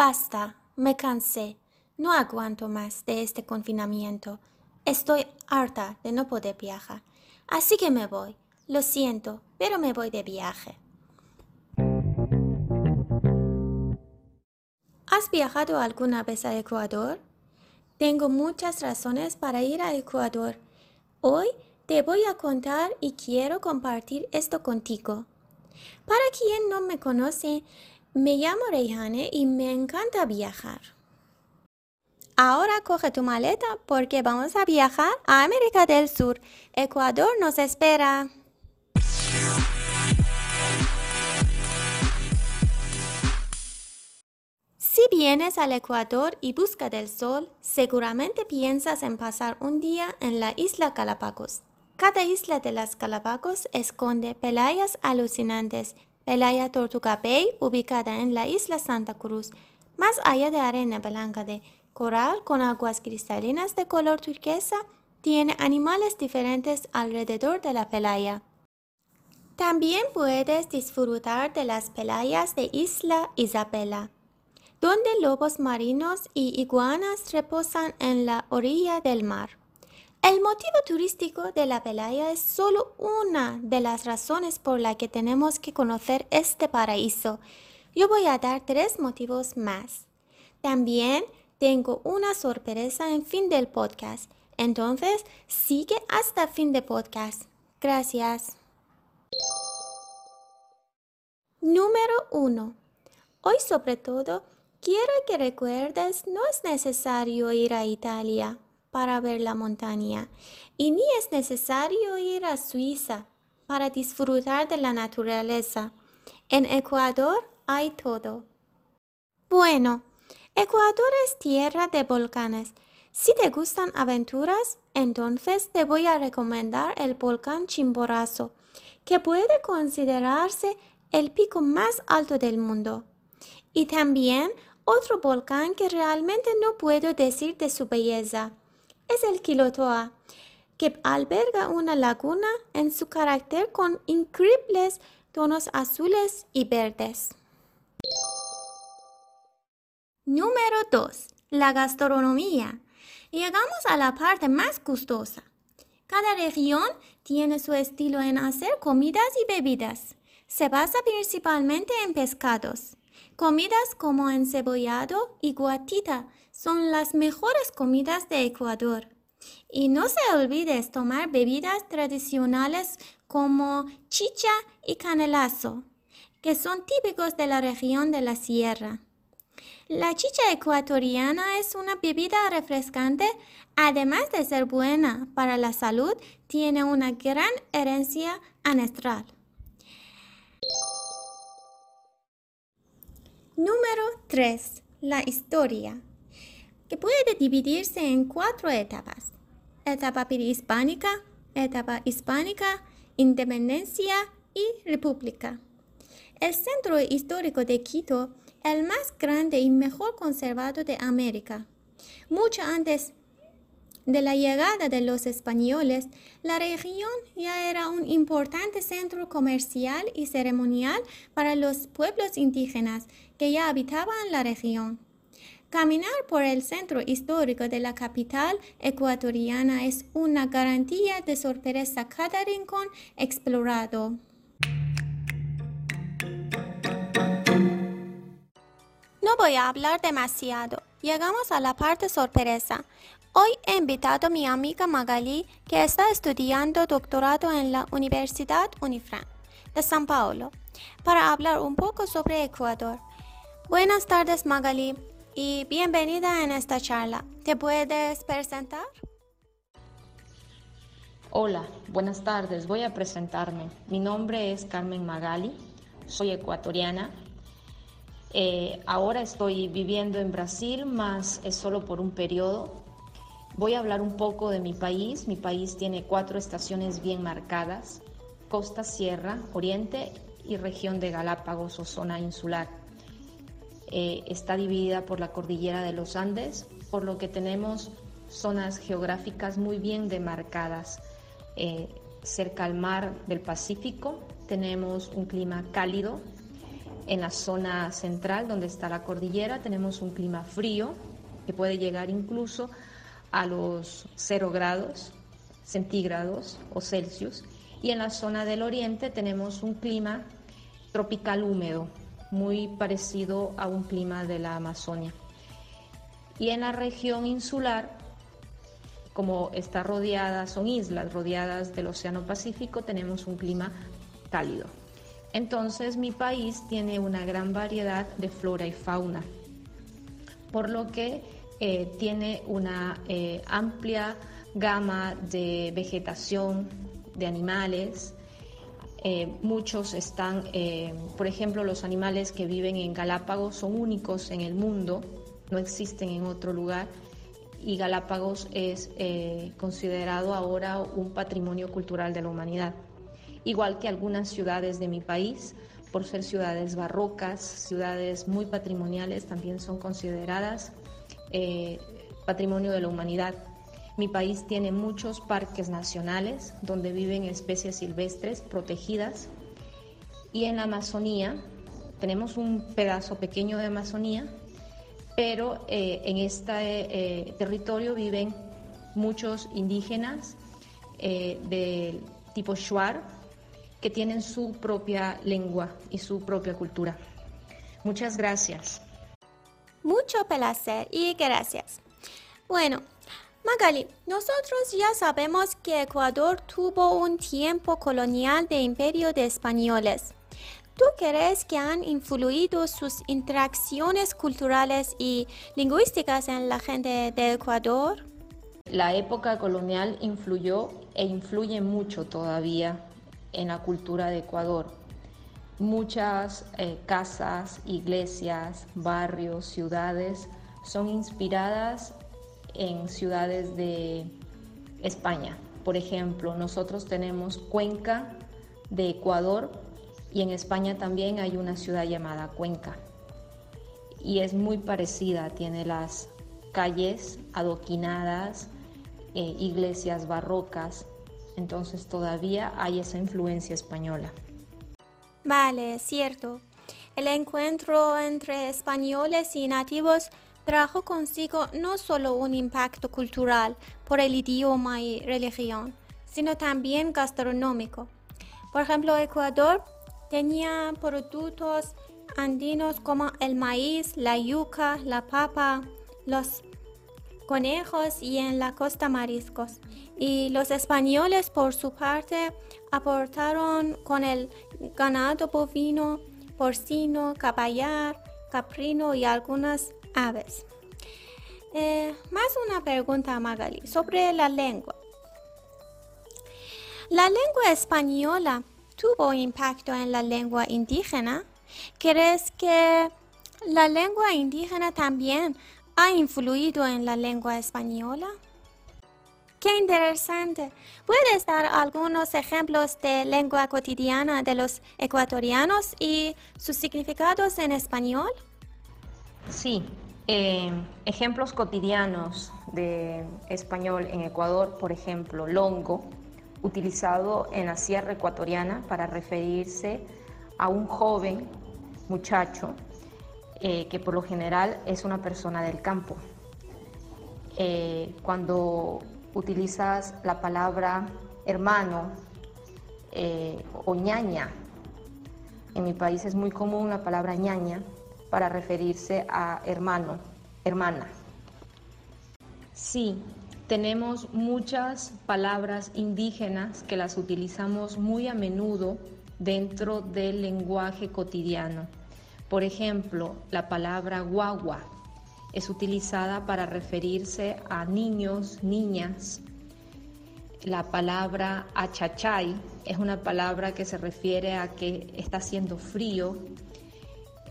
Basta, me cansé. No aguanto más de este confinamiento. Estoy harta de no poder viajar. Así que me voy. Lo siento, pero me voy de viaje. ¿Has viajado alguna vez a Ecuador? Tengo muchas razones para ir a Ecuador. Hoy te voy a contar y quiero compartir esto contigo. Para quien no me conoce, me llamo Reyhane y me encanta viajar. Ahora coge tu maleta porque vamos a viajar a América del Sur. Ecuador nos espera. Si vienes al Ecuador y buscas del sol, seguramente piensas en pasar un día en la isla Galápagos. Cada isla de las Galápagos esconde playas alucinantes. Playa Tortuga Bay, ubicada en la isla Santa Cruz, más allá de arena blanca de coral con aguas cristalinas de color turquesa, tiene animales diferentes alrededor de la playa. También puedes disfrutar de las playas de Isla Isabela, donde lobos marinos y iguanas reposan en la orilla del mar. El motivo turístico de la playa es solo una de las razones por la que tenemos que conocer este paraíso. Yo voy a dar tres motivos más. También tengo una sorpresa en fin del podcast. Entonces, sigue hasta fin del podcast. Gracias. Número 1. Hoy sobre todo, quiero que recuerdes, no es necesario ir a Italia para ver la montaña y ni es necesario ir a Suiza para disfrutar de la naturaleza. En Ecuador hay todo. Bueno, Ecuador es tierra de volcanes. Si te gustan aventuras, entonces te voy a recomendar el volcán Chimborazo, que puede considerarse el pico más alto del mundo. Y también otro volcán que realmente no puedo decir de su belleza. Es el Quilotoa, que alberga una laguna en su carácter con increíbles tonos azules y verdes. Número 2. La gastronomía. Llegamos a la parte más gustosa. Cada región tiene su estilo en hacer comidas y bebidas. Se basa principalmente en pescados. Comidas como encebollado y guatita son las mejores comidas de Ecuador. Y no se olvides tomar bebidas tradicionales como chicha y canelazo, que son típicos de la región de la sierra. La chicha ecuatoriana es una bebida refrescante, además de ser buena para la salud, tiene una gran herencia ancestral. Número 3. La historia, que puede dividirse en cuatro etapas. Etapa prehispánica, etapa hispánica, independencia y república. El centro histórico de Quito el más grande y mejor conservado de América. Mucho antes de la llegada de los españoles, la región ya era un importante centro comercial y ceremonial para los pueblos indígenas que ya habitaban la región. Caminar por el centro histórico de la capital ecuatoriana es una garantía de sorpresa cada rincón explorado. No voy a hablar demasiado. Llegamos a la parte sorpresa. Hoy he invitado a mi amiga Magali, que está estudiando doctorado en la Universidad Unifran de San Paulo, para hablar un poco sobre Ecuador. Buenas tardes Magali y bienvenida en esta charla. ¿Te puedes presentar? Hola, buenas tardes. Voy a presentarme. Mi nombre es Carmen Magali, soy ecuatoriana eh, ahora estoy viviendo en Brasil, más es solo por un periodo. Voy a hablar un poco de mi país. Mi país tiene cuatro estaciones bien marcadas, costa, sierra, oriente y región de Galápagos o zona insular. Eh, está dividida por la cordillera de los Andes, por lo que tenemos zonas geográficas muy bien demarcadas. Eh, cerca al mar del Pacífico tenemos un clima cálido en la zona central, donde está la cordillera, tenemos un clima frío que puede llegar incluso los 0 grados centígrados o Celsius. Y en la zona del oriente tenemos un clima tropical húmedo, muy parecido a un clima de la Amazonia. Y en la región insular, como está rodeada, son islas rodeadas del Océano Pacífico, tenemos un clima cálido. Entonces mi país tiene una gran variedad de flora y fauna, por lo que eh, tiene una eh, amplia gama de vegetación, de animales. Eh, muchos están, por ejemplo, los animales que viven en Galápagos son únicos en el mundo, no existen en otro lugar y Galápagos es considerado ahora un patrimonio cultural de la humanidad igual que algunas ciudades de mi país, por ser ciudades barrocas, ciudades muy patrimoniales, también son consideradas eh, patrimonio de la humanidad. Mi país tiene muchos parques nacionales donde viven especies silvestres protegidas y en la Amazonía tenemos un pedazo pequeño de Amazonía, pero eh, en este eh, territorio viven muchos indígenas del tipo Shuar, que tienen su propia lengua y su propia cultura. Muchas gracias. Mucho placer y gracias. Bueno, Magali, nosotros ya sabemos que Ecuador tuvo un tiempo colonial de imperio de españoles. ¿Tú crees que han influido sus interacciones culturales y lingüísticas en la gente de Ecuador? La época colonial influyó e influye mucho todavía en la cultura de Ecuador. Muchas eh, casas, iglesias, barrios, ciudades son inspiradas en ciudades de España. Por ejemplo, nosotros tenemos Cuenca de Ecuador y en España también hay una ciudad llamada Cuenca. Y es muy parecida, tiene las calles adoquinadas, eh, iglesias barrocas, entonces todavía hay esa influencia española. Vale, cierto. El encuentro entre españoles y nativos trajo consigo no solo un impacto cultural por el idioma y religión, sino también gastronómico. Por ejemplo, Ecuador tenía productos andinos como el maíz, la yuca, la papa, los conejos y en la costa mariscos. Y los españoles por su parte aportaron con el ganado bovino, porcino, caballar, caprino y algunas aves. Eh, más una pregunta, Magali, sobre la lengua. ¿La lengua española tuvo impacto en la lengua indígena? ¿Crees que la lengua indígena también ha influido en la lengua española? ¡Qué interesante! ¿Puedes dar algunos ejemplos de lengua cotidiana de los ecuatorianos y sus significados en español? Sí, eh, ejemplos cotidianos de español en Ecuador, por ejemplo, longo, utilizado en la sierra ecuatoriana para referirse a un joven muchacho eh, que por lo general es una persona del campo. Eh, cuando utilizas la palabra hermano eh, o ñaña, en mi país es muy común la palabra ñaña para referirse a hermano, hermana. Sí, tenemos muchas palabras indígenas que las utilizamos muy a menudo dentro del lenguaje cotidiano. Por ejemplo, la palabra guagua es utilizada para referirse a niños, niñas. La palabra achachay es una palabra que se refiere a que está haciendo frío.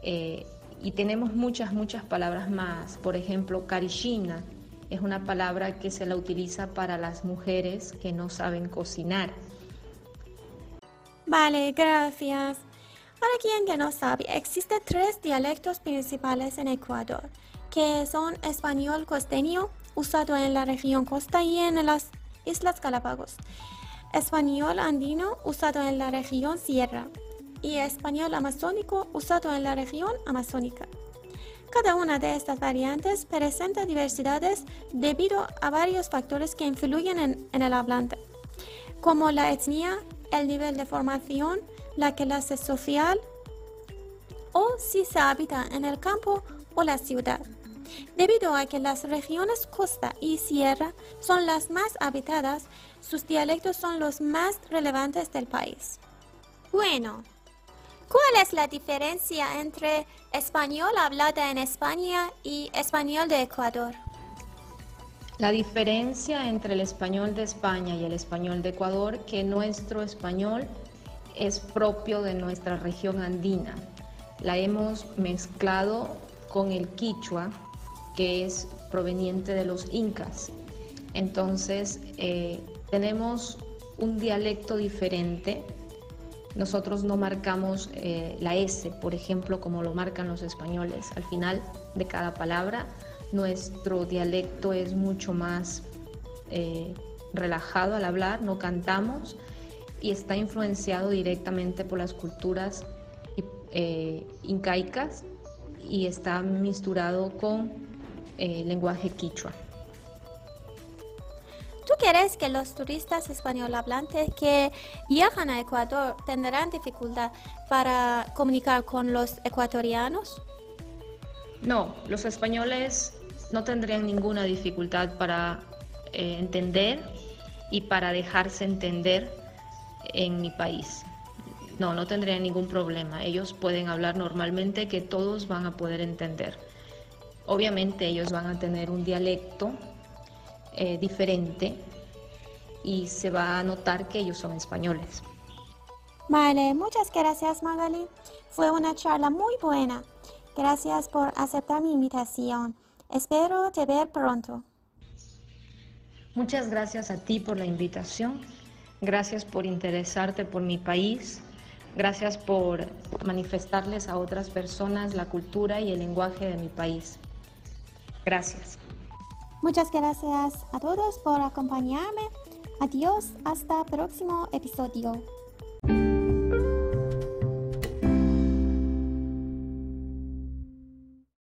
Eh, y tenemos muchas, muchas palabras más. Por ejemplo, karishina es una palabra que se la utiliza para las mujeres que no saben cocinar. Vale, gracias. Para quien que no sabe, existen tres dialectos principales en Ecuador, que son español costeño, usado en la región costa y en las Islas Galápagos, español andino, usado en la región sierra, y español amazónico usado en la región amazónica. Cada una de estas variantes presenta diversidades debido a varios factores que influyen en, el hablante, como la etnia, el nivel de formación, la clase social o si se habita en el campo o la ciudad. Debido a que las regiones costa y sierra son las más habitadas, sus dialectos son los más relevantes del país. Bueno, ¿Cuál es la diferencia entre español hablado en España y español de Ecuador? La diferencia entre el español de España y el español de Ecuador que nuestro español es propio de nuestra región andina. La hemos mezclado con el quichua, que es proveniente de los incas. Entonces, eh, tenemos un dialecto diferente nosotros no marcamos eh, la S, por ejemplo, como lo marcan los españoles. Al final de cada palabra, nuestro dialecto es mucho más eh, relajado al hablar, no cantamos y está influenciado directamente por las culturas eh, incaicas y está misturado con el lenguaje quichua. ¿Tú crees que los turistas español hablantes que viajan a Ecuador tendrán dificultad para comunicar con los ecuatorianos? No, los españoles no tendrían ninguna dificultad para eh, entender y para dejarse entender en mi país. No, no tendrían ningún problema. Ellos pueden hablar normalmente que todos van a poder entender. Obviamente ellos van a tener un dialecto eh, diferente y se va a notar que ellos son españoles. Vale, muchas gracias Magali. Fue una charla muy buena. Gracias por aceptar mi invitación. Espero te ver pronto. Muchas gracias a ti por la invitación. Gracias por interesarte por mi país. Gracias por manifestarles a otras personas la cultura y el lenguaje de mi país. Gracias. Muchas gracias a todos por acompañarme. Adiós, hasta próximo episodio.